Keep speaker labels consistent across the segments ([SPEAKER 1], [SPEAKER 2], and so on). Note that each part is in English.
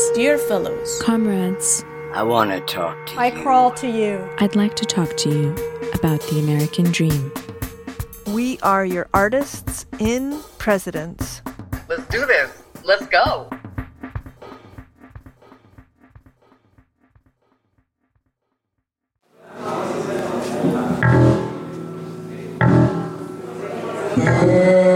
[SPEAKER 1] Friends,
[SPEAKER 2] Dear fellows,
[SPEAKER 1] comrades,
[SPEAKER 3] I want to talk to
[SPEAKER 4] I
[SPEAKER 3] you.
[SPEAKER 4] crawl to you.
[SPEAKER 1] I'd like to talk to you about the American dream.
[SPEAKER 5] We are your artists in presidents.
[SPEAKER 6] Let's do this. Let's go.
[SPEAKER 7] Burn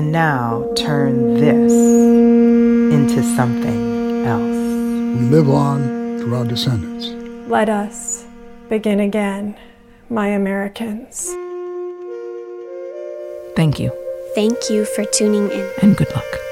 [SPEAKER 2] and now turn this into something else.
[SPEAKER 3] We live on through our descendants.
[SPEAKER 4] Let us begin again, my Americans.
[SPEAKER 1] Thank you,
[SPEAKER 8] Thank you for tuning in.
[SPEAKER 1] and good luck.